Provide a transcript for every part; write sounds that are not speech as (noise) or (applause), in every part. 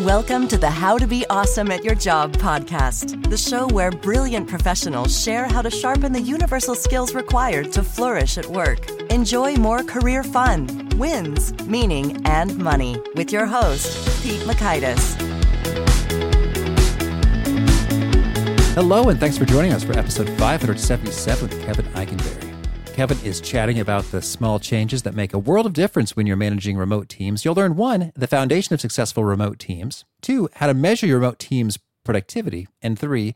Welcome to the How to Be Awesome at Your Job podcast, the show where brilliant professionals share how to sharpen the universal skills required to flourish at work. Enjoy more career fun, wins, meaning, and money with your host, Pete Mockaitis. Hello, and thanks for joining us for episode 577 with Kevin Eikenberry. Kevin is chatting about the small changes that make a world of difference when you're managing remote teams. You'll learn one, the foundation of successful remote teams, two, how to measure your remote team's productivity, and three,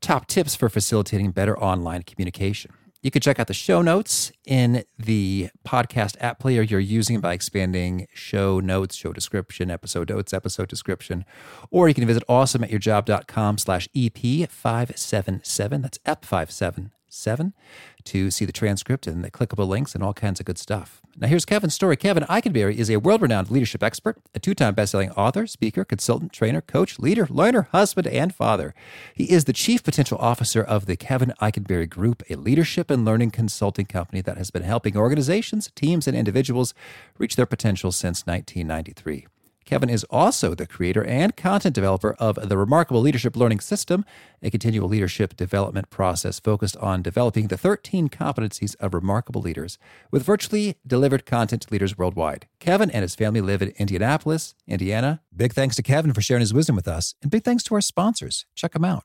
top tips for facilitating better online communication. You can check out the show notes in the podcast app player you're using by expanding show notes, show description, episode notes, episode description, or you can visit awesomeatyourjob.com slash EP577. That's EP577 7 to see the transcript and the clickable links and all kinds of good stuff. Now, here's Kevin's story. Kevin Eikenberry is a world renowned leadership expert, a two time best-selling author, speaker, consultant, trainer, coach, leader, learner, husband, and father. He is the chief potential officer of the Kevin Eikenberry Group, a leadership and learning consulting company that has been helping organizations, teams, and individuals reach their potential since 1993. Kevin is also the creator and content developer of the Remarkable Leadership Learning System, a continual leadership development process focused on developing the 13 competencies of remarkable leaders with virtually delivered content to leaders worldwide. Kevin and his family live in Indianapolis, Indiana. Big thanks to Kevin for sharing his wisdom with us, and big thanks to our sponsors. Check them out.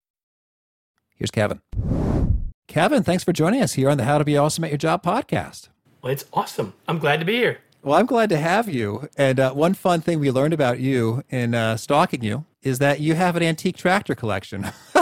Here's Kevin. Kevin, thanks for joining us here on the How to Be Awesome at Your Job podcast. Well, it's awesome. I'm glad to be here. Well, I'm glad to have you. And uh, one fun thing we learned about you in uh, stalking you is that you have an antique tractor collection. (laughs)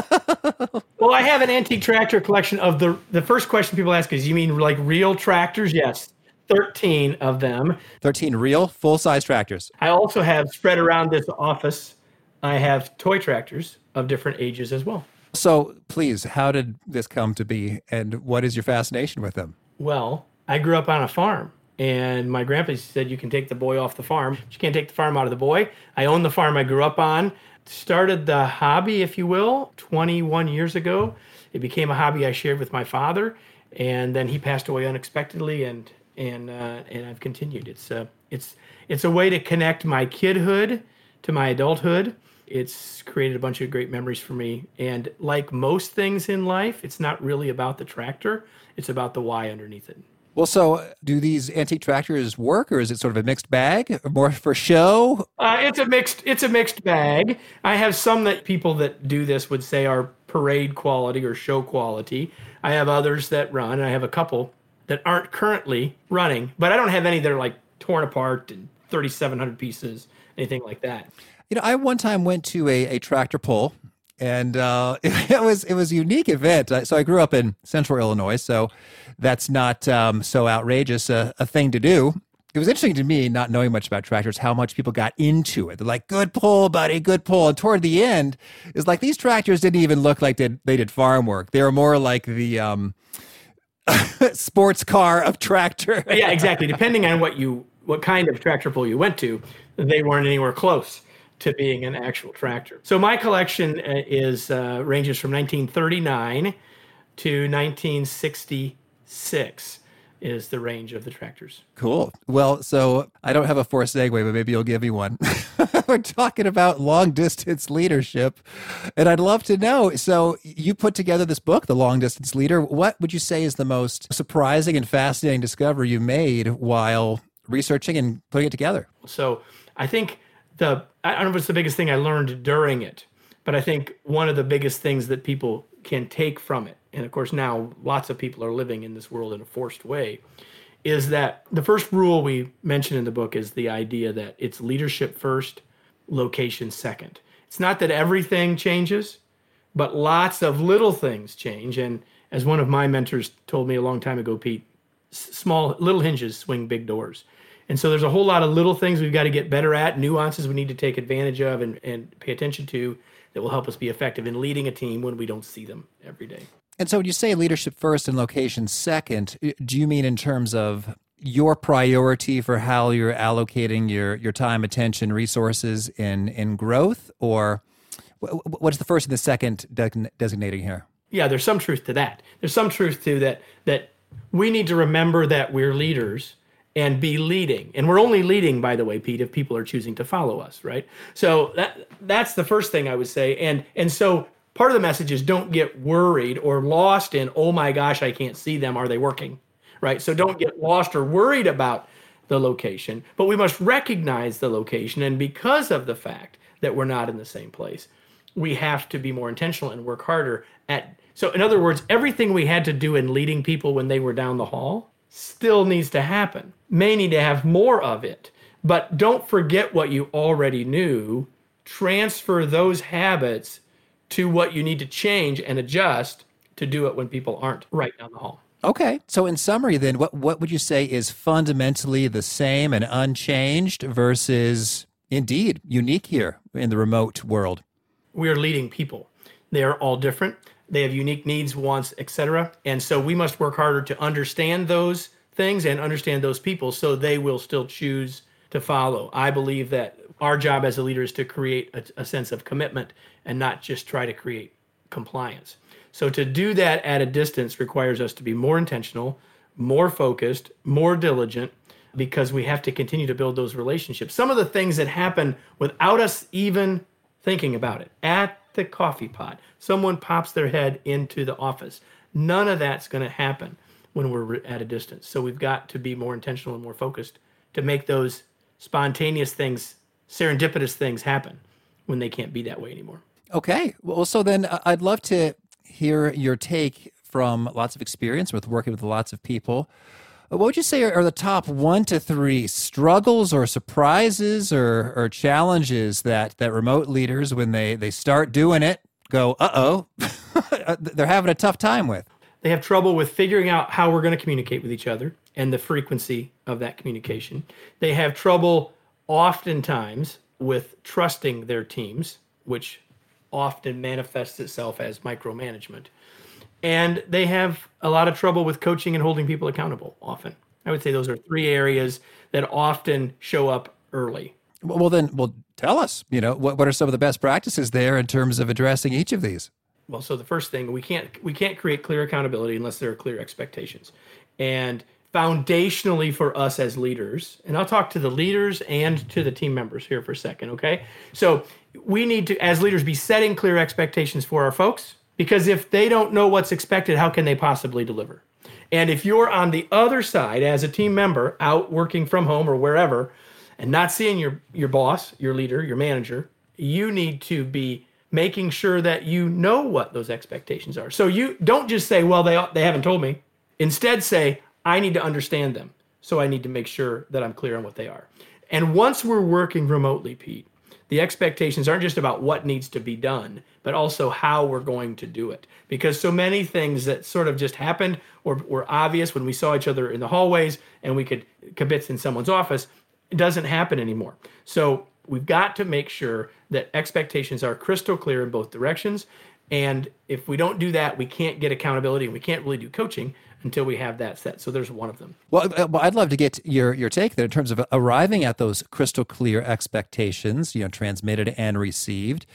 well, I have an antique tractor collection of the the first question people ask is you mean like real tractors? Yes. 13 of them. 13 real full size tractors. I also have spread around this office, I have toy tractors of different ages as well. So, please, how did this come to be, and what is your fascination with them? Well, I grew up on a farm, and my grandpa said you can take the boy off the farm. but You can't take the farm out of the boy. I own the farm I grew up on. Started the hobby, if you will, 21 years ago. It became a hobby I shared with my father, and then he passed away unexpectedly, and and uh, and I've continued. It's a uh, it's it's a way to connect my kidhood to my adulthood it's created a bunch of great memories for me. And like most things in life, it's not really about the tractor, it's about the why underneath it. Well, so do these antique tractors work, or is it sort of a mixed bag, more for show? Uh, it's a mixed. It's a mixed bag. I have some that people that do this would say are parade quality or show quality. I have others that run. And I have a couple that aren't currently running, but I don't have any that are like torn apart and 3,700 pieces, anything like that. You know, I one time went to a, a tractor pull, and uh, (laughs) it, was it was a unique event. So I grew up in Central Illinois, so that's not um, so outrageous a, a thing to do. It was interesting to me, not knowing much about tractors, how much people got into it. They're like, "Good pull, buddy, good pull." And toward the end, it's like these tractors didn't even look like they, they did farm work. They were more like the um, (laughs) sports car of tractor. yeah, exactly. Depending on what you what kind of tractor pull you went to, they weren't anywhere close to being an actual tractor. So my collection uh, is uh, ranges from 1939 to 1966 is the range of the tractors. Cool. Well, so I don't have a forced segue, but maybe you'll give me one. (laughs) We're talking about long distance leadership, and I'd love to know. So you put together this book, The Long Distance Leader. What would you say is the most surprising and fascinating discovery you made while researching and putting it together? So I think the I don't know if it's the biggest thing I learned during it, but I think one of the biggest things that people can take from it, and of course now lots of people are living in this world in a forced way, is that the first rule we mention in the book is the idea that it's leadership first, location second. It's not that everything changes, but lots of little things change. And as one of my mentors told me a long time ago, Pete, small little hinges swing big doors. And so there's a whole lot of little things we've got to get better at, nuances we need to take advantage of and, and pay attention to that will help us be effective in leading a team when we don't see them every day. And so when you say leadership first and location second, eh, do you mean in terms of your priority for how you're allocating your, your time, attention, resources in, in growth? Or what's the first and the second designating here? Yeah, there's some truth to that. There's some truth to that that we need to remember that we're leaders and be leading. And we're only leading, by the way, Pete, if people are choosing to follow us, right? So that that's the first thing I would say. And and so part of the message is don't get worried or lost in, oh my gosh, I can't see them. Are they working? Right. So don't get lost or worried about the location, but we must recognize the location. And because of the fact that we're not in the same place, we have to be more intentional and work harder at. So, in other words, everything we had to do in leading people when they were down the hall still needs to happen. May need to have more of it, but don't forget what you already knew. Transfer those habits to what you need to change and adjust to do it when people aren't right down the hall. Okay. So in summary then what what would you say is fundamentally the same and unchanged versus indeed unique here in the remote world? We are leading people. They are all different. They have unique needs, wants, etc. And so we must work harder to understand those things and understand those people so they will still choose to follow. I believe that our job as a leader is to create a, a sense of commitment and not just try to create compliance. So to do that at a distance requires us to be more intentional, more focused, more diligent, because we have to continue to build those relationships. Some of the things that happen without us even thinking about it at the coffee pot, someone pops their head into the office. None of that's going to happen when we're at a distance. So we've got to be more intentional and more focused to make those spontaneous things, serendipitous things happen when they can't be that way anymore. Okay. Well, so then uh, I'd love to hear your take from lots of experience with working with lots of people. What would you say are, the top one to three struggles or surprises or, or challenges that, that remote leaders, when they, they start doing it, go, (laughs) uh oh, they're having a tough time with? They have trouble with figuring out how we're going to communicate with each other and the frequency of that communication. They have trouble oftentimes with trusting their teams, which often manifests itself as micromanagement. And they have a lot of trouble with coaching and holding people accountable often. I would say those are three areas that often show up early. Well, then, well, tell us, you know, what, what are some of the best practices there in terms of addressing each of these? Well, so the first thing, we can't we can't create clear accountability unless there are clear expectations. And foundationally for us as leaders, and I'll talk to the leaders and to the team members here for a second, okay? So we need to, as leaders, be setting clear expectations for our folks because if they don't know what's expected, how can they possibly deliver? And if you're on the other side as a team member out working from home or wherever and not seeing your, your boss, your leader, your manager, you need to be making sure that you know what those expectations are. So you don't just say, well, they, they haven't told me. Instead, say, I need to understand them. So I need to make sure that I'm clear on what they are. And once we're working remotely, Pete, the expectations aren't just about what needs to be done, but also how we're going to do it. Because so many things that sort of just happened or were obvious when we saw each other in the hallways and we could kibitz in someone's office, it doesn't happen anymore. So we've got to make sure that expectations are crystal clear in both directions. And if we don't do that, we can't get accountability and we can't really do coaching until we have that set. So there's one of them. Well, uh, I'd love to get your your take there in terms of arriving at those crystal clear expectations, you know, transmitted and received.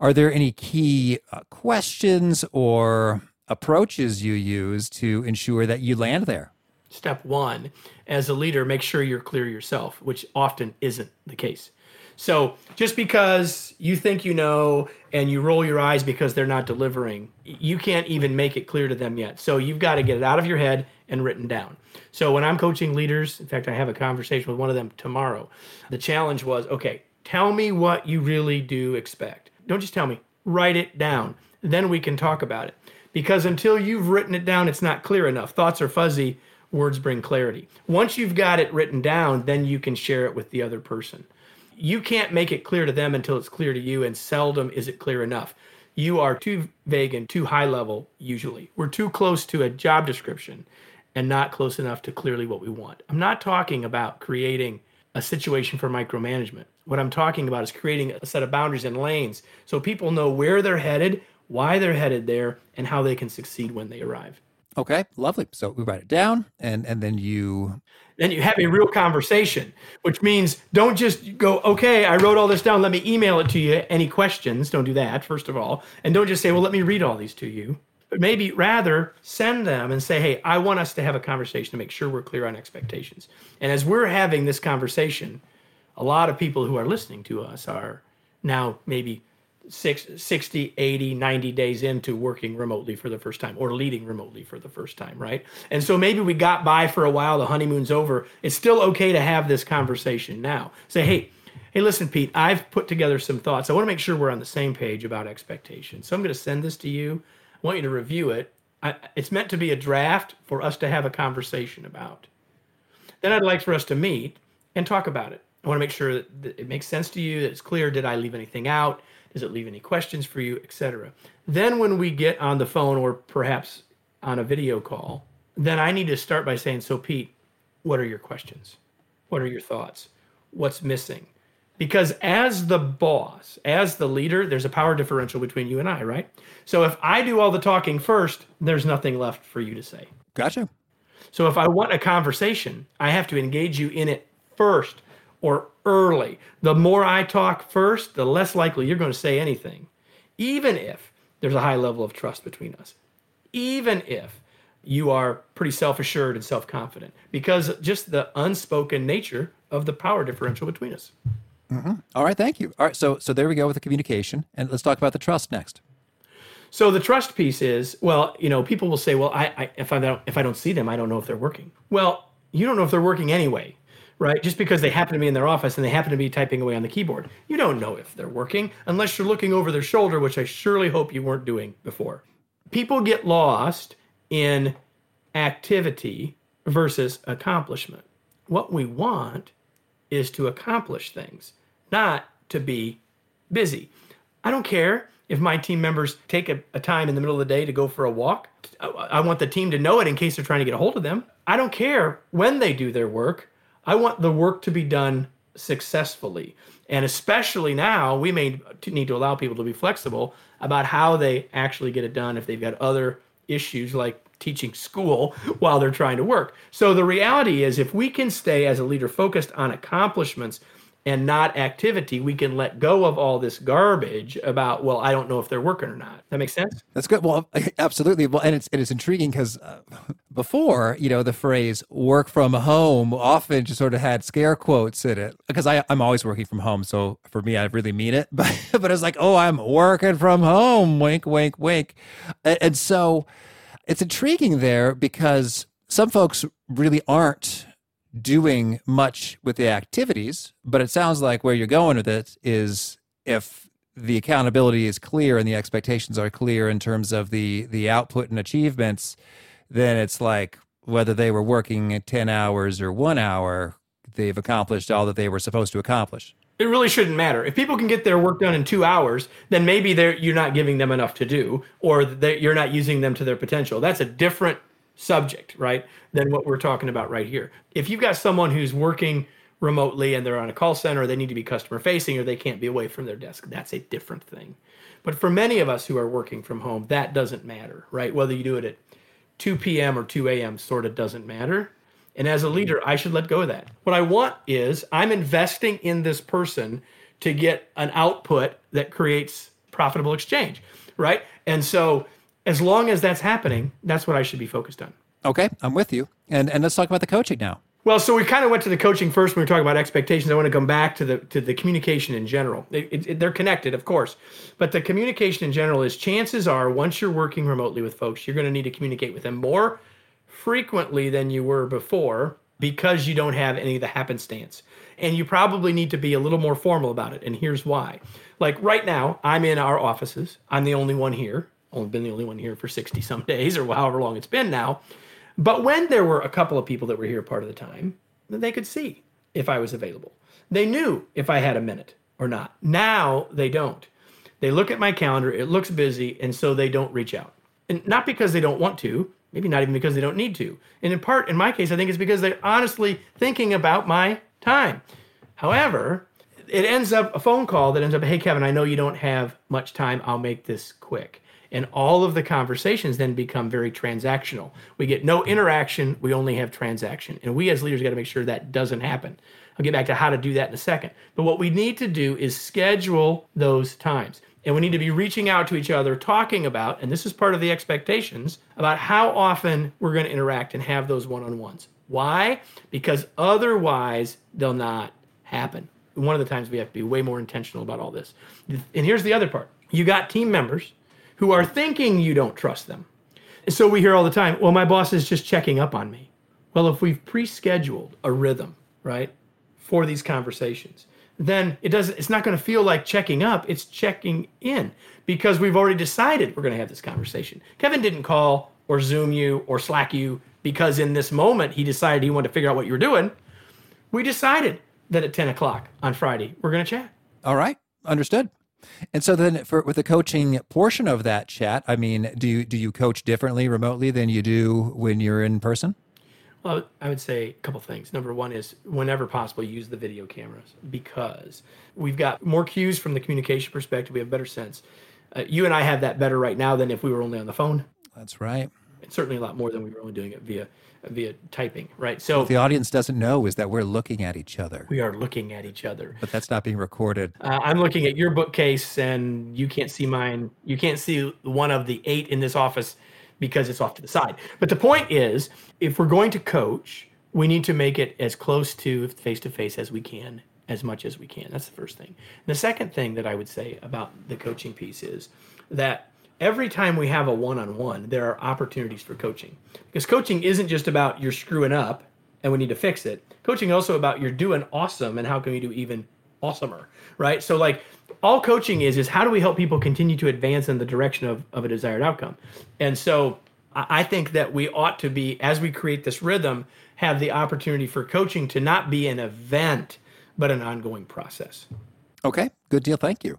Are there any key uh, questions or approaches you use to ensure that you land there? Step one, as a leader, make sure you're clear yourself, which often isn't the case. So just because you think you know and you roll your eyes because they're not delivering, you can't even make it clear to them yet. So you've got to get it out of your head and written down. So when I'm coaching leaders, in fact, I have a conversation with one of them tomorrow. The challenge was okay, Tell me what you really do expect. Don't just tell me, write it down. Then we can talk about it. Because until you've written it down, it's not clear enough. Thoughts are fuzzy, words bring clarity. Once you've got it written down, then you can share it with the other person. You can't make it clear to them until it's clear to you, and seldom is it clear enough. You are too vague and too high level, usually. We're too close to a job description and not close enough to clearly what we want. I'm not talking about creating a situation for micromanagement. What I'm talking about is creating a set of boundaries and lanes so people know where they're headed, why they're headed there, and how they can succeed when they arrive. Okay, lovely. So we write it down and and then you then you have a real conversation, which means don't just go, okay, I wrote all this down, let me email it to you. Any questions? Don't do that, first of all. And don't just say, well, let me read all these to you. But maybe rather send them and say, hey, I want us to have a conversation to make sure we're clear on expectations. And as we're having this conversation, a lot of people who are listening to us are now maybe six, 60, 80, 90 days into working remotely for the first time or leading remotely for the first time, right? And so maybe we got by for a while, the honeymoon's over. It's still okay to have this conversation now. Say, hey, hey, listen, Pete, I've put together some thoughts. I want to make sure we're on the same page about expectations. So I'm going to send this to you. I want you to review it. I, it's meant to be a draft for us to have a conversation about. Then I'd like for us to meet and talk about it. I want to make sure that it makes sense to you, that it's clear. Did I leave anything out? Does it leave any questions for you, etc. Then when we get on the phone or perhaps on a video call, then I need to start by saying, "So Pete, what are your questions? What are your thoughts? What's missing?" Because as the boss, as the leader, there's a power differential between you and I, right? So if I do all the talking first, there's nothing left for you to say. Gotcha. So if I want a conversation, I have to engage you in it first or early. The more I talk first, the less likely you're going to say anything, even if there's a high level of trust between us, even if you are pretty self assured and self confident, because just the unspoken nature of the power differential between us. Mm-hmm. All right, thank you. All right, so so there we go with the communication, and let's talk about the trust next. So the trust piece is, well, you know, people will say, well, I, I if I don't if I don't see them, I don't know if they're working. Well, you don't know if they're working anyway right? Just because they happen to be in their office and they happen to be typing away on the keyboard. You don't know if they're working unless you're looking over their shoulder, which I surely hope you weren't doing before. People get lost in activity versus accomplishment. What we want is to accomplish things, not to be busy. I don't care if my team members take a, a, time in the middle of the day to go for a walk. I want the team to know it in case they're trying to get a hold of them. I don't care when they do their work I want the work to be done successfully. And especially now, we may need to allow people to be flexible about how they actually get it done if they've got other issues like teaching school (laughs) while they're trying to work. So the reality is, if we can stay as a leader focused on accomplishments and not activity, we can let go of all this garbage about, well, I don't know if they're working or not. That makes sense? That's good. Well, (laughs) absolutely. Well, and it's, it is intriguing because uh, before, you know, the phrase work from home often just sort of had scare quotes in it because I, I'm always working from home. So for me, I really mean it. (laughs) But, but it's like, oh, I'm working from home, wink, wink, wink. and, and so it's intriguing there because some folks really aren't doing much with the activities, but it sounds like where you're going with it is if the accountability is clear and the expectations are clear in terms of the the output and achievements, then it's like whether they were working 10 hours or 1 hour, they've accomplished all that they were supposed to accomplish. It really shouldn't matter. If people can get their work done in two hours, then maybe you're not giving them enough to do, or you're not using them to their potential. That's a different subject, right, than what we're talking about right here. If you've got someone who's working remotely and they're on a call center, they need to be customer facing, or they can't be away from their desk, that's a different thing. But for many of us who are working from home, that doesn't matter, right? Whether you do it at 2 p.m. or 2 a.m. sort of doesn't matter. And as a leader, I should let go of that. What I want is I'm investing in this person to get an output that creates profitable exchange, right? And so as long as that's happening, that's what I should be focused on. Okay, I'm with you. And and let's talk about the coaching now. Well, so we kind of went to the coaching first when we were talking about expectations. I want to come back to the to the communication in general. It, it, it, they're connected, of course, but the communication in general is chances are once you're working remotely with folks, you're going to need to communicate with them more frequently than you were before because you don't have any of the happenstance. And you probably need to be a little more formal about it. And here's why. Like right now, I'm in our offices. I'm the only one here. Only been the only one here for 60 some days or however long it's been now. But when there were a couple of people that were here part of the time, they could see if I was available. They knew if I had a minute or not. Now they don't. They look at my calendar, it looks busy, and so they don't reach out. And not because they don't want to, maybe not even because they don't need to. And in part, in my case, I think it's because they're honestly thinking about my time. However, it ends up a phone call that ends up, hey, Kevin, I know you don't have much time. I'll make this quick. And all of the conversations then become very transactional. We get no interaction, we only have transaction. And we as leaders got to make sure that doesn't happen. I'll get back to how to do that in a second. But what we need to do is schedule those times. And we need to be reaching out to each other, talking about, and this is part of the expectations, about how often we're going to interact and have those one on ones. Why? Because otherwise, they'll not happen. One of the times we have to be way more intentional about all this. And here's the other part you got team members who are thinking you don't trust them. So we hear all the time, well, my boss is just checking up on me. Well, if we've pre scheduled a rhythm, right, for these conversations, then it doesn't it's not going to feel like checking up it's checking in because we've already decided we're going to have this conversation kevin didn't call or zoom you or slack you because in this moment he decided he wanted to figure out what you were doing we decided that at 10 o'clock on friday we're going to chat all right understood and so then for with the coaching portion of that chat i mean do you do you coach differently remotely than you do when you're in person well, I would say a couple things. Number one is whenever possible, use the video cameras because we've got more cues from the communication perspective. We have better sense. Uh, you and I have that better right now than if we were only on the phone. That's right. And certainly a lot more than we were only doing it via via typing, right? So what the audience doesn't know is that we're looking at each other. We are looking at each other, but that's not being recorded. Uh, I'm looking at your bookcase, and you can't see mine. You can't see one of the eight in this office because it's off to the side. But the point is, if we're going to coach, we need to make it as close to face to face as we can, as much as we can. That's the first thing. And the second thing that I would say about the coaching piece is that every time we have a one on one, there are opportunities for coaching. Because coaching isn't just about you're screwing up and we need to fix it. Coaching also about you're doing awesome and how can we do even awesomer, right? So like all coaching is is how do we help people continue to advance in the direction of, of a desired outcome and so i think that we ought to be as we create this rhythm have the opportunity for coaching to not be an event but an ongoing process okay good deal thank you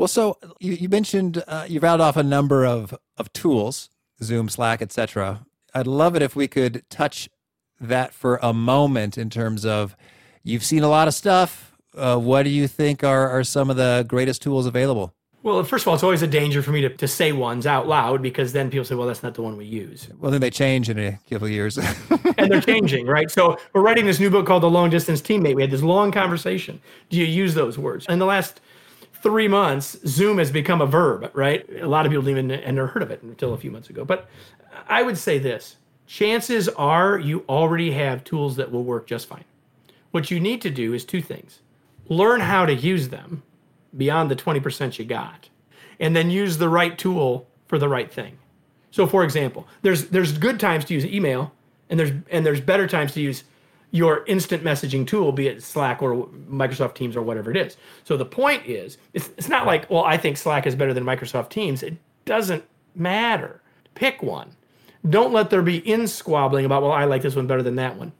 well so you, you mentioned uh, you rattled off a number of of tools zoom slack etc i'd love it if we could touch that for a moment in terms of you've seen a lot of stuff uh, what do you think are, are some of the greatest tools available? Well, first of all, it's always a danger for me to, to say ones out loud because then people say, well, that's not the one we use. Well, then they change in a couple of years. (laughs) and they're changing, right? So we're writing this new book called The Long Distance Teammate. We had this long conversation. Do you use those words? In the last three months, Zoom has become a verb, right? A lot of people didn't even never heard of it until a few months ago. But I would say this chances are you already have tools that will work just fine. What you need to do is two things learn how to use them beyond the 20% you got, and then use the right tool for the right thing. So for example, there's there's good times to use email and there's and there's better times to use your instant messaging tool, be it Slack or Microsoft Teams or whatever it is. So the point is, it's, it's not like, well, I think Slack is better than Microsoft Teams. It doesn't matter. Pick one. Don't let there be in squabbling about, well, I like this one better than that one.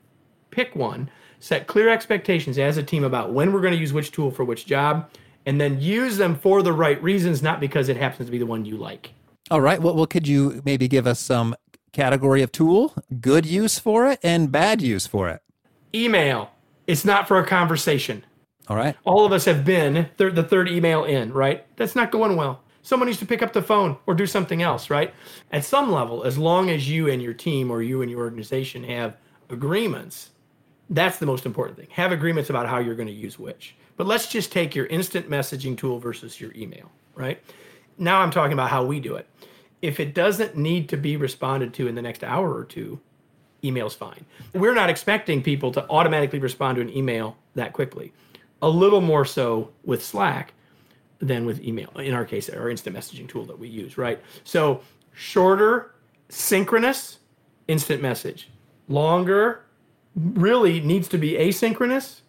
Pick one set clear expectations as a team about when we're going to use which tool for which job, and then use them for the right reasons, not because it happens to be the one you like. All right. Well, well could you maybe give us some category of tool, good use for it, and bad use for it? Email. It's not for a conversation. All right. All of us have been th- the third email in, right? That's not going well. Someone needs to pick up the phone or do something else, right? At some level, as long as you and your team or you and your organization have agreements that's the most important thing. Have agreements about how you're going to use which. But let's just take your instant messaging tool versus your email, right? Now I'm talking about how we do it. If it doesn't need to be responded to in the next hour or two, email's fine. We're not expecting people to automatically respond to an email that quickly. A little more so with Slack than with email. In our case, our instant messaging tool that we use, right? So shorter, synchronous, instant message. Longer, really needs to be asynchronous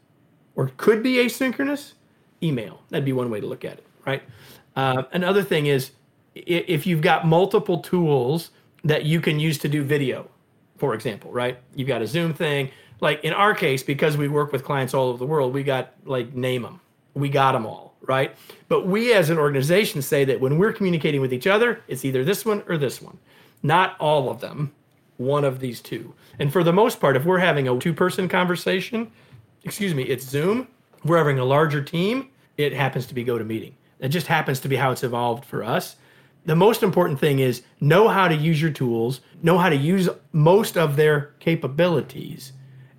or could be asynchronous, email. That'd be one way to look at it, right? Uh, another thing is if you've got multiple tools that you can use to do video, for example, right? You've got a Zoom thing. Like in our case, because we work with clients all over the world, we got like name them. We got them all, right? But we as an organization say that when we're communicating with each other, it's either this one or this one. Not all of them, one of these two. And for the most part, if we're having a two person conversation, excuse me, it's Zoom, we're having a larger team, it happens to be GoToMeeting. It just happens to be how it's evolved for us. The most important thing is know how to use your tools, know how to use most of their capabilities,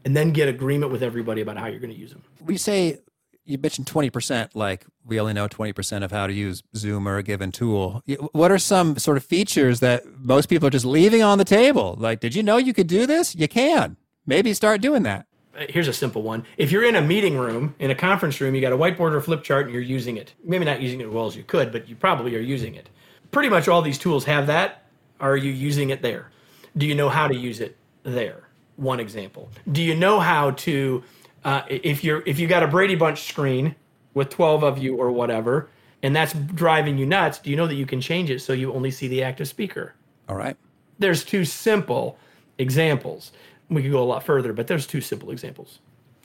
and then get agreement with everybody about how you're going to use them. We say you mentioned 20%, like we only know 20% of how to use Zoom or a given tool. What are some sort of features that most people are just leaving on the table? Like, did you know you could do this? You can. Maybe start doing that. Uh, here's a simple one. If you're in a meeting room, in a conference room, you got a whiteboard or a flip chart and you're using it. Maybe not using it as well as you could, but you probably are using it. Pretty much all these tools have that. Are you using it there? Do you know how to use it there? One example. Do you know how to uh, if you're if you got a Brady Bunch screen with 12 of you or whatever, and that's driving you nuts, do you know that you can change it so you only see the active speaker? All right. There's two simple examples. We could go a lot further, but there's two simple examples.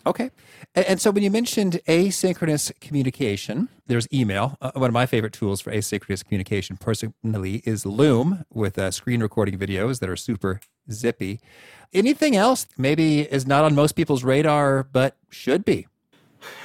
Okay. And, so when you mentioned asynchronous communication, there's email. Uh, one of my favorite tools for asynchronous communication personally is Loom with uh, screen recording videos that are super zippy. Anything else maybe is not on most people's radar, but should be?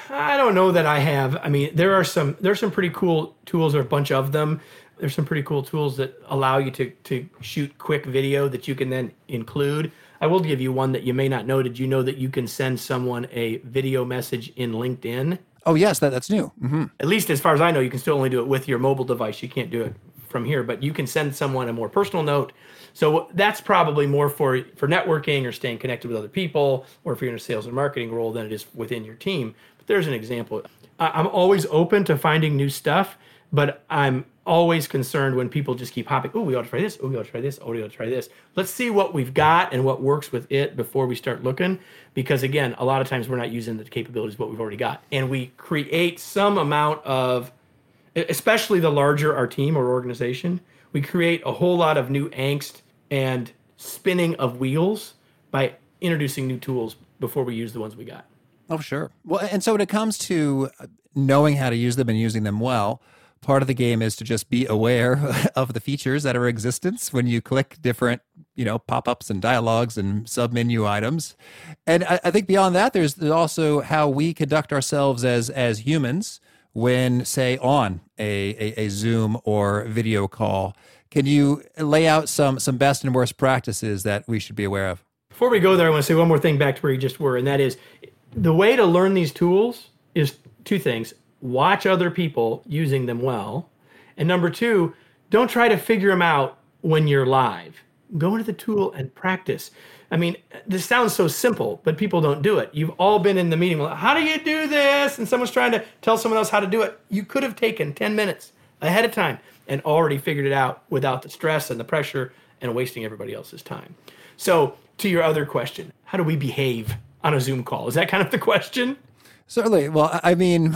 I don't know that I have. I mean, there are some there's some pretty cool tools, or a bunch of them. There's some pretty cool tools that allow you to to shoot quick video that you can then include. I will give you one that you may not know. Did you know that you can send someone a video message in LinkedIn? Oh yes, that, that's new. Mm-hmm. At least as far as I know, you can still only do it with your mobile device. You can't do it from here, but you can send someone a more personal note so that's probably more for for networking or staying connected with other people, or if you're in a sales and marketing role than it is within your team. But there's an example. I'm always open to finding new stuff, but I'm always concerned when people just keep hopping. Oh, we ought to try this. Oh, we ought to try this. Oh, we ought to try this. Let's see what we've got and what works with it before we start looking. Because again, a lot of times we're not using the capabilities what we've already got, and we create some amount of, especially the larger our team or organization, we create a whole lot of new angst and spinning of wheels by introducing new tools before we use the ones we got. Oh, sure. Well, and so when it comes to knowing how to use them and using them well, part of the game is to just be aware (laughs) of the features that are existence when you click different you know pop-ups and dialogues and sub-menu items. And I, I, think beyond that there's, there's also how we conduct ourselves as as humans when say on a, a, a zoom or video call. Can you lay out some some best and worst practices that we should be aware of? Before we go there, I want to say one more thing back to where you just were, and that is the way to learn these tools is two things: watch other people using them well, and number two, don't try to figure them out when you're live. Go into the tool and practice. I mean, this sounds so simple, but people don't do it. You've all been in the meeting. Well, how do you do this? And someone's trying to tell someone else how to do it. You could have taken 10 minutes ahead of time and already figured it out without the stress and the pressure and wasting everybody else's time. So, to your other question, how do we behave on a Zoom call? Is that kind of the question? Certainly. Well, I mean,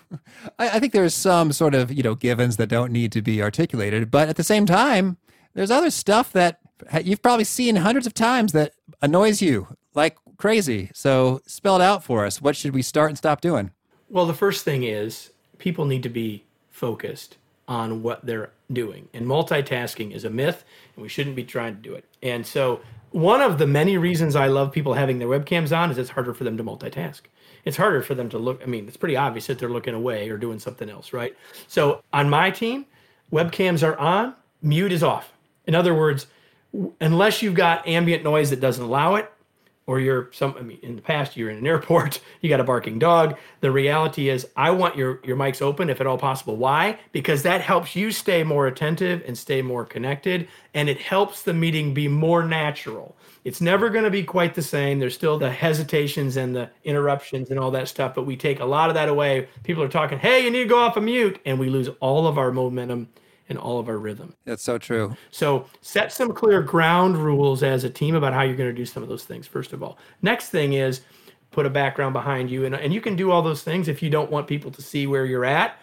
(laughs) I think there's some sort of, you know, givens that don't need to be articulated. But at the same time, there's other stuff that you've probably seen hundreds of times that annoys you like crazy. So spell it out for us. What should we start and stop doing? Well, the first thing is people need to be focused on what they're doing. And multitasking is a myth, and we shouldn't be trying to do it. And so, one of the many reasons I love people having their webcams on is it's harder for them to multitask. It's harder for them to look. I mean, it's pretty obvious that they're looking away or doing something else, right? So, on my team, webcams are on, mute is off. In other words, unless you've got ambient noise that doesn't allow it, or you're some I mean in the past you're in an airport, (laughs) you got a barking dog. The reality is I want your your mics open if at all possible. Why? Because that helps you stay more attentive and stay more connected and it helps the meeting be more natural. It's never going to be quite the same. There's still the hesitations and the interruptions and all that stuff, but we take a lot of that away. People are talking, "Hey, you need to go off a of mute," and we lose all of our momentum and all of our rhythm. That's so true. So set some clear ground rules as a team about how you're going to do some of those things, first of all. Next thing is put a background behind you. And, and you can do all those things if you don't want people to see where you're at.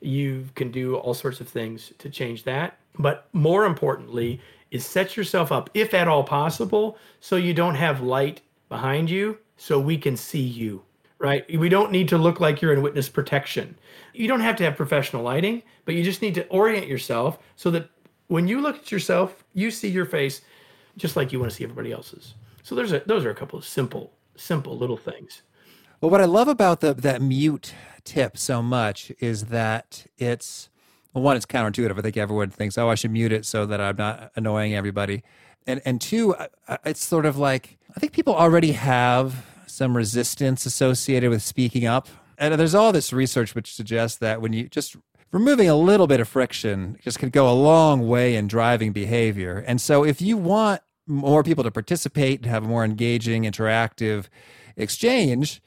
You can do all sorts of things to change that. But more importantly, is set yourself up, if at all possible, so you don't have light behind you so we can see you, right? We don't need to look like you're in witness protection. You don't have to have professional lighting, but you just need to orient yourself so that when you look at yourself, you see your face just like you want to see everybody else's. So there's a, those are a couple of simple, simple little things. Well, what I love about the that mute tip so much is that it's well, one, it's counterintuitive. I think everyone thinks, oh, I should mute it so that I'm not annoying everybody. And and two, it's sort of like I think people already have some resistance associated with speaking up. And there's all this research which suggests that when you just removing a little bit of friction just could go a long way in driving behavior. And so if you want more people to participate and have a more engaging, interactive exchange,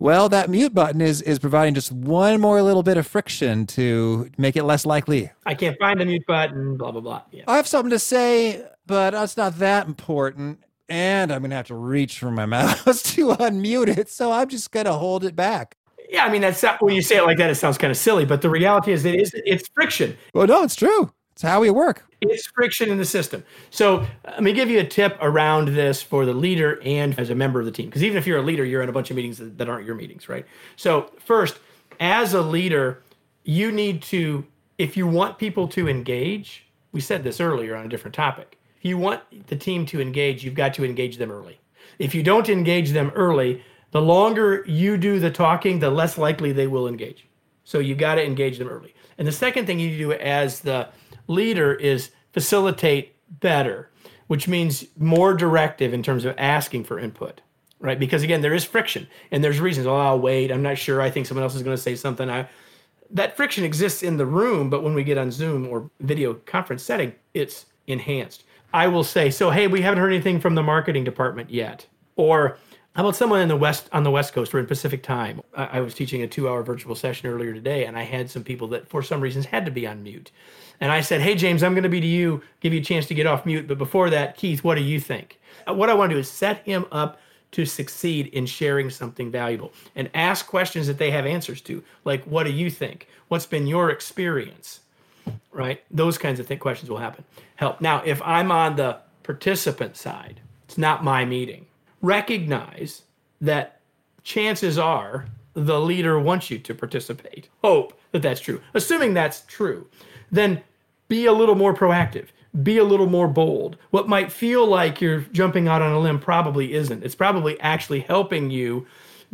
well, that mute button is is providing just one more little bit of friction to make it less likely. I can't find the mute button, blah blah blah. Yeah. I have something to say, but it's not that important. And I'm gonna have to reach for my (laughs) mouse to unmute it. So I'm just gonna hold it back. Yeah, I mean that's not, when you say it like that, it sounds kind of silly, but the reality is it is it's friction. Well, no, it's true. It's how we work. It's friction in the system. So let me give you a tip around this for the leader and as a member of the team. Because even if you're a leader, you're in a bunch of meetings that, that aren't your meetings, right? So first, as a leader, you need to, if you want people to engage, we said this earlier on a different topic. You want the team to engage, you've got to engage them early. If you don't engage them early, the longer you do the talking, the less likely they will engage. So you got to engage them early. And the second thing you do as the leader is facilitate better, which means more directive in terms of asking for input, right? Because again, there is friction and there's reasons. Oh, I'll wait. I'm not sure. I think someone else is going to say something. I, that friction exists in the room, but when we get on Zoom or video conference setting, it's enhanced. I will say, so hey, we haven't heard anything from the marketing department yet. Or how about someone in the west on the west coast or in Pacific time? I, I was teaching a two-hour virtual session earlier today, and I had some people that for some reasons had to be on mute. And I said, Hey, James, I'm going to be to you, give you a chance to get off mute. But before that, Keith, what do you think? Uh, what I want to do is set him up to succeed in sharing something valuable and ask questions that they have answers to. Like, what do you think? What's been your experience? Right? Those kinds of th- questions will happen. Help. Now, if I'm on the participant side, it's not my meeting. Recognize that chances are the leader wants you to participate. Hope that that's true. Assuming that's true then be a little more proactive. Be a little more bold. What might feel like you're jumping out on a limb probably isn't. It's probably actually helping you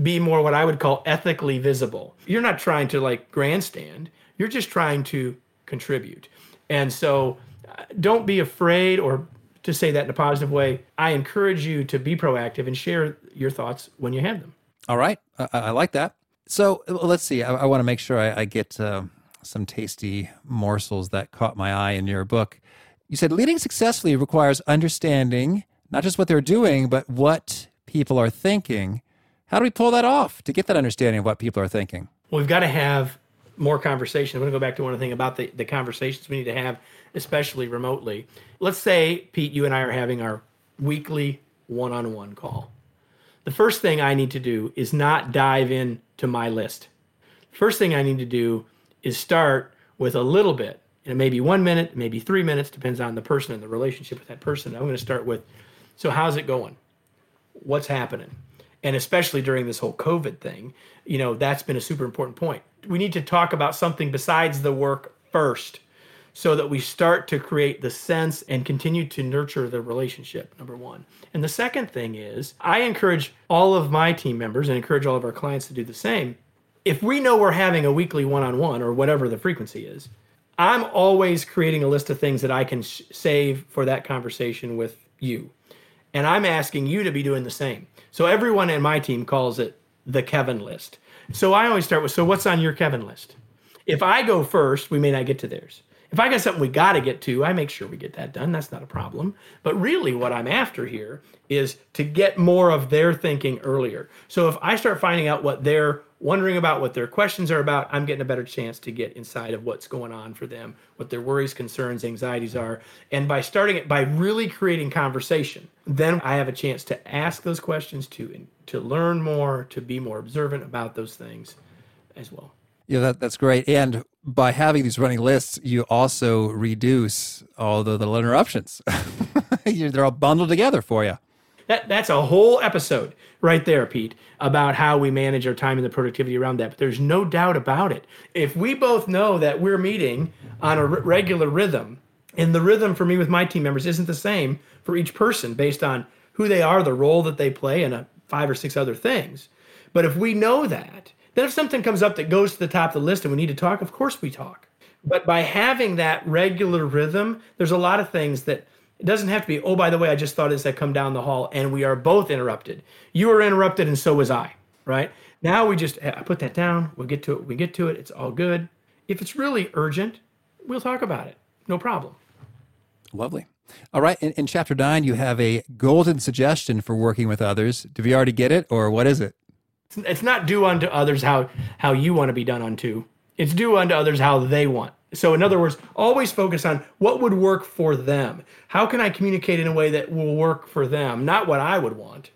be more what I would call ethically visible. You're not trying to like grandstand, you're just trying to contribute. And so uh, don't be afraid or to say that in a positive way. I encourage you to be proactive and share your thoughts when you have them. All right. I, I like that. So let's see. I, I want to make sure I, I get uh, some tasty morsels that caught my eye in your book. You said leading successfully requires understanding not just what they're doing, but what people are thinking. How do we pull that off to get that understanding of what people are thinking? Well, we've got to have more conversation. I'm going to go back to one thing about the, the conversations we need to have, especially remotely. Let's say, Pete, you and I are having our weekly one on one call. The first thing I need to do is not dive in to my list. First thing I need to do is start with a little bit. And it may be one minute, maybe three minutes, depends on the person and the relationship with that person. I'm going to start with, so how's it going? What's happening? And especially during this whole COVID thing, you know, that's been a super important point. We need to talk about something besides the work first so that we start to create the sense and continue to nurture the relationship, number one. And the second thing is, I encourage all of my team members and encourage all of our clients to do the same if we know we're having a weekly one-on-one or whatever the frequency is, I'm always creating a list of things that I can sh- save for that conversation with you. And I'm asking you to be doing the same. So everyone in my team calls it the Kevin list. So I always start with so what's on your Kevin list? If I go first, we may not get to theirs. If I got something we got to get to, I make sure we get that done. That's not a problem. But really, what I'm after here is to get more of their thinking earlier. So if I start finding out what they're wondering about, what their questions are about, I'm getting a better chance to get inside of what's going on for them, what their worries, concerns, anxieties are. And by starting it by really creating conversation, then I have a chance to ask those questions to to learn more, to be more observant about those things as well. Yeah, that, that's great. And by having these running lists, you also reduce all the little interruptions. (laughs) They're all bundled together for you. That, that's a whole episode right there, Pete, about how we manage our time and the productivity around that. But there's no doubt about it. If we both know that we're meeting on a r- regular rhythm, and the rhythm for me with my team members isn't the same for each person based on who they are, the role that they play, and a, five or six other things. But if we know that, then if something comes up that goes to the top of the list and we need to talk, of course we talk. But by having that regular rhythm, there's a lot of things that it doesn't have to be, oh, by the way, I just thought as I come down the hall and we are both interrupted. You were interrupted and so was I, right? Now we just I put that down, we'll get to it, we get to it, it's all good. If it's really urgent, we'll talk about it. No problem. Lovely. All right. In, in chapter nine, you have a golden suggestion for working with others. Do we already get it or what is it? It's not do unto others how how you want to be done unto. It's do unto others how they want. So in other words, always focus on what would work for them. How can I communicate in a way that will work for them? Not what I would want,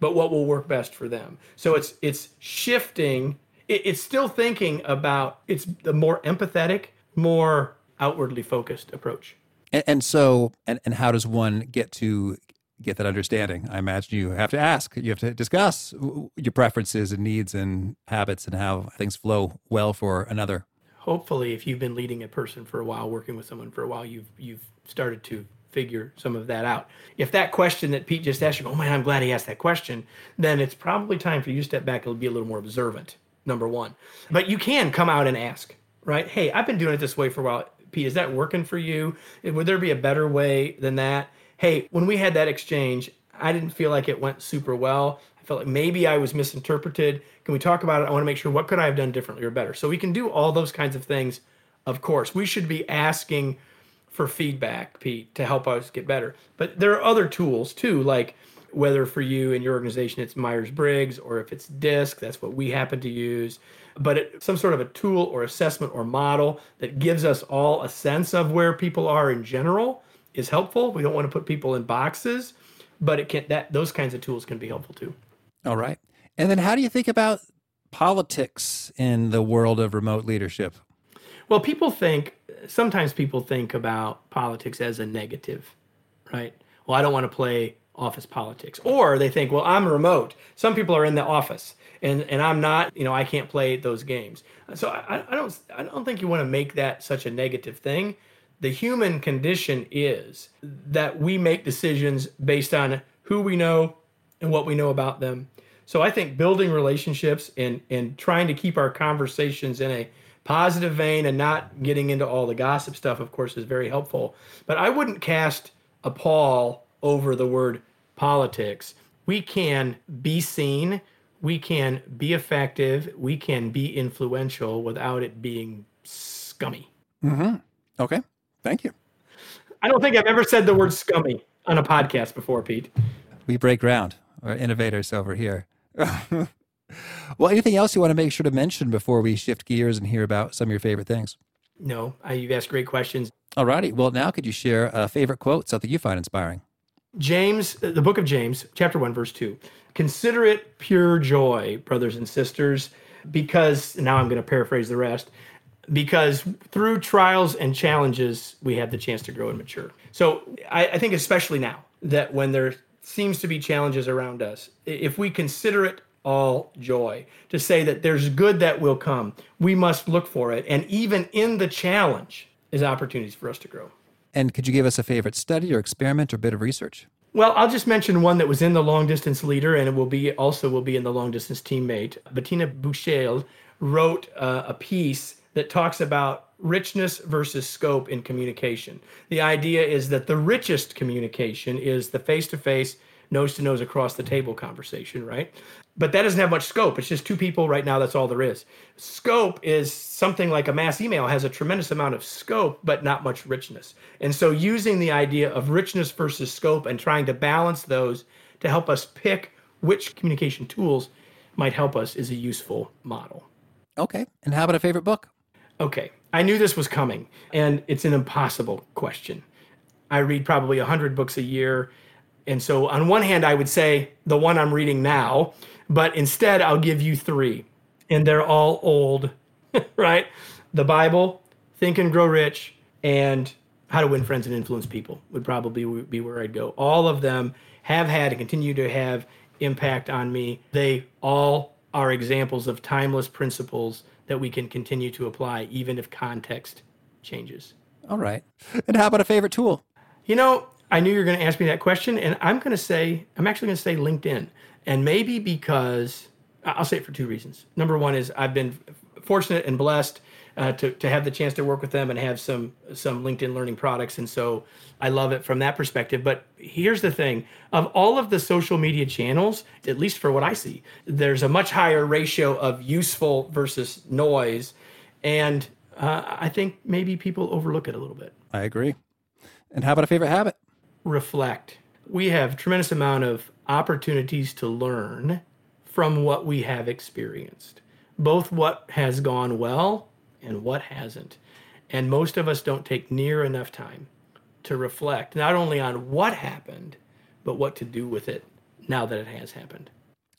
but what will work best for them. So it's it's shifting. It, it's still thinking about it's the more empathetic, more outwardly focused approach. And, and so, and, and how does one get to get that understanding? I imagine you have to ask, you have to discuss your preferences and needs and habits and how things flow well for another. Hopefully, if you've been leading a person for a while, working with someone for a while, you've you've started to figure some of that out. If that question that Pete just asked you, oh man, I'm glad he asked that question, then it's probably time for you to step back and be a little more observant. Number one, but you can come out and ask, right? Hey, I've been doing it this way for a while. Pete, is that working for you? Would there be a better way than that? Hey, when we had that exchange, I didn't feel like it went super well. I felt like maybe I was misinterpreted. Can we talk about it? I want to make sure what could I have done differently or better. So we can do all those kinds of things. Of course, we should be asking for feedback, Pete, to help us get better. But there are other tools too, like whether for you and your organization it's Myers Briggs or if it's DISC, that's what we happen to use but it, some sort of a tool or assessment or model that gives us all a sense of where people are in general is helpful. We don't want to put people in boxes, but it can that those kinds of tools can be helpful too. All right. And then how do you think about politics in the world of remote leadership? Well, people think sometimes people think about politics as a negative, right? Well, I don't want to play office politics. Or they think, well, I'm remote. Some people are in the office and, and I'm not, you know, I can't play those games. So I, I don't I don't think you want to make that such a negative thing. The human condition is that we make decisions based on who we know and what we know about them. So I think building relationships and and trying to keep our conversations in a positive vein and not getting into all the gossip stuff, of course, is very helpful. But I wouldn't cast a pall over the word politics. We can be seen, we can be effective, we can be influential without it being scummy. Mm-hmm. Okay. Thank you. I don't think I've ever said the word scummy on a podcast before, Pete. We break ground. We're innovators over here. (laughs) well, anything else you want to make sure to mention before we shift gears and hear about some of your favorite things? No, you've asked great questions. All righty. Well, now could you share a favorite quote, something you find inspiring? James, uh, the book of James, chapter 1, verse 2. Consider it pure joy, brothers and sisters, because now I'm going to paraphrase the rest. Because through trials and challenges, we have the chance to grow and mature. So I, I think, especially now, that when there seems to be challenges around us, if we consider it all joy, to say that there's good that will come, we must look for it. And even in the challenge is opportunities for us to grow. And could you give us a favorite study or experiment or bit of research? Well, I'll just mention one that was in the long distance leader, and it will be also will be in the long distance teammate. Bettina Buchel wrote uh, a piece that talks about richness versus scope in communication. The idea is that the richest communication is the face to face nose to nose across the table conversation, right? But that doesn't have much scope. It's just two people right now. That's all there is. Scope is something like a mass email has a tremendous amount of scope, but not much richness. And so using the idea of richness versus scope and trying to balance those to help us pick which communication tools might help us is a useful model. Okay. And how about a favorite book? Okay. I knew this was coming, and it's an impossible question. I read probably 100 books a year. And so, on one hand, I would say the one I'm reading now, but instead, I'll give you three. And they're all old, (laughs) right? The Bible, Think and Grow Rich, and How to Win Friends and Influence People would probably be where I'd go. All of them have had and continue to have impact on me. They all are examples of timeless principles that we can continue to apply, even if context changes. All right. And how about a favorite tool? You know, I knew you were going to ask me that question, and I'm going to say, I'm actually going to say LinkedIn. And maybe because I'll say it for two reasons. Number one is I've been fortunate and blessed uh, to, to have the chance to work with them and have some some LinkedIn learning products. And so I love it from that perspective. But here's the thing of all of the social media channels, at least for what I see, there's a much higher ratio of useful versus noise. And uh, I think maybe people overlook it a little bit. I agree. And how about a favorite habit? Reflect. We have tremendous amount of opportunities to learn from what we have experienced, both what has gone well and what hasn't. And most of us don't take near enough time to reflect not only on what happened, but what to do with it now that it has happened.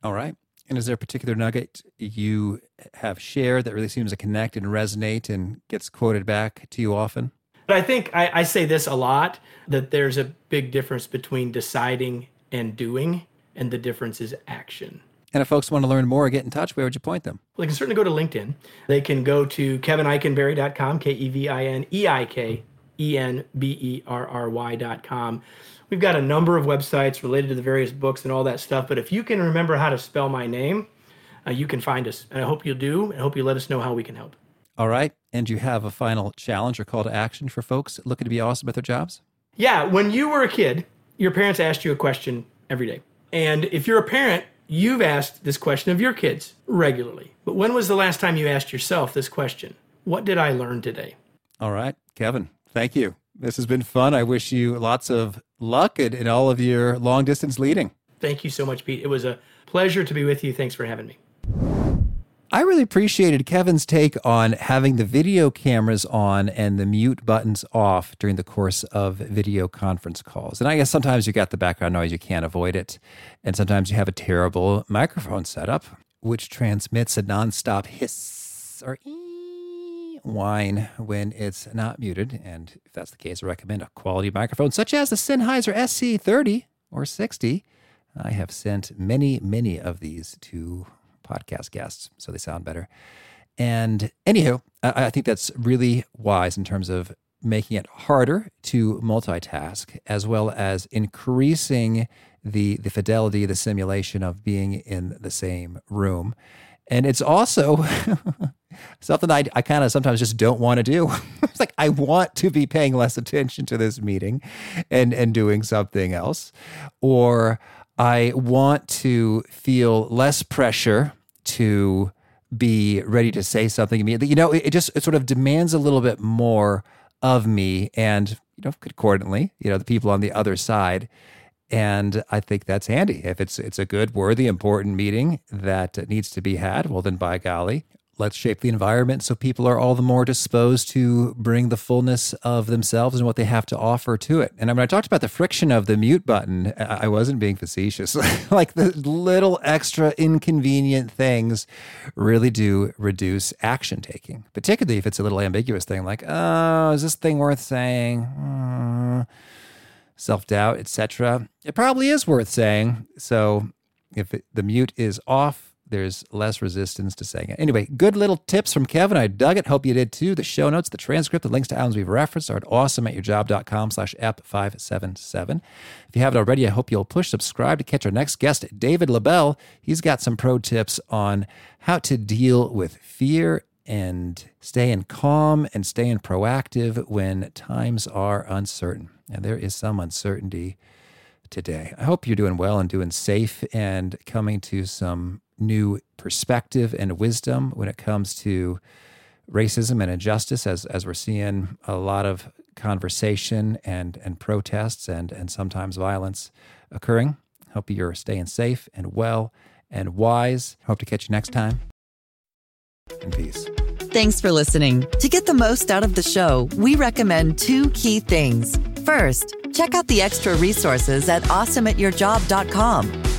All right. And is there a particular nugget you have shared that really seems to connect and resonate and gets quoted back to you often? But I think I, I say this a lot that there's a big difference between deciding and doing, and the difference is action. And if folks want to learn more or get in touch, where would you point them? Well, they can certainly go to LinkedIn. They can go to kevineikenberry.com, K E V I N E I K E N B E R R Y.com. We've got a number of websites related to the various books and all that stuff. But if you can remember how to spell my name, uh, you can find us. And I hope you'll do. And I hope you let us know how we can help. All right. And you have a final challenge or call to action for folks looking to be awesome at their jobs? Yeah. When you were a kid, your parents asked you a question every day. And if you're a parent, you've asked this question of your kids regularly. But when was the last time you asked yourself this question? What did I learn today? All right. Kevin, thank you. This has been fun. I wish you lots of luck in, in all of your long distance leading. Thank you so much, Pete. It was a pleasure to be with you. Thanks for having me. I really appreciated Kevin's take on having the video cameras on and the mute buttons off during the course of video conference calls. And I guess sometimes you got the background noise, you can't avoid it. And sometimes you have a terrible microphone setup, which transmits a nonstop hiss or whine when it's not muted. And if that's the case, I recommend a quality microphone such as the Sennheiser SC30 or 60. I have sent many, many of these to podcast guests, so they sound better. And anyhow, I, I think that's really wise in terms of making it harder to multitask, as well as increasing the the fidelity, the simulation of being in the same room. And it's also (laughs) something I, I kind of sometimes just don't want to do. (laughs) it's like I want to be paying less attention to this meeting and and doing something else, or I want to feel less pressure to be ready to say something immediately. You know, it, it just it sort of demands a little bit more of me and, you know, concordantly, you know, the people on the other side. And I think that's handy. If it's it's a good, worthy, important meeting that needs to be had, well then by golly, let's shape the environment so people are all the more disposed to bring the fullness of themselves and what they have to offer to it. And when I talked about the friction of the mute button, I wasn't being facetious. (laughs) like the little extra inconvenient things really do reduce action taking, particularly if it's a little ambiguous thing like, oh, is this thing worth saying? Hmm. Self doubt, etc. It probably is worth saying. So if it, the mute is off, there's less resistance to saying it. Anyway, good little tips from Kevin. I dug it. Hope you did too. The show notes, the transcript, the links to items we've referenced are at awesomeatyourjob.com slash ep577. If you haven't already, I hope you'll push subscribe to catch our next guest, David LaBelle. He's got some pro tips on how to deal with fear and staying calm and staying proactive when times are uncertain. And there is some uncertainty today. I hope you're doing well and doing safe and coming to some new perspective and wisdom when it comes to racism and injustice as as we're seeing a lot of conversation and and protests and and sometimes violence occurring. Hope you're staying safe and well and wise. Hope to catch you next time. And peace. Thanks for listening. To get the most out of the show, we recommend two key things. First, check out the extra resources at awesomeatyourjob.com.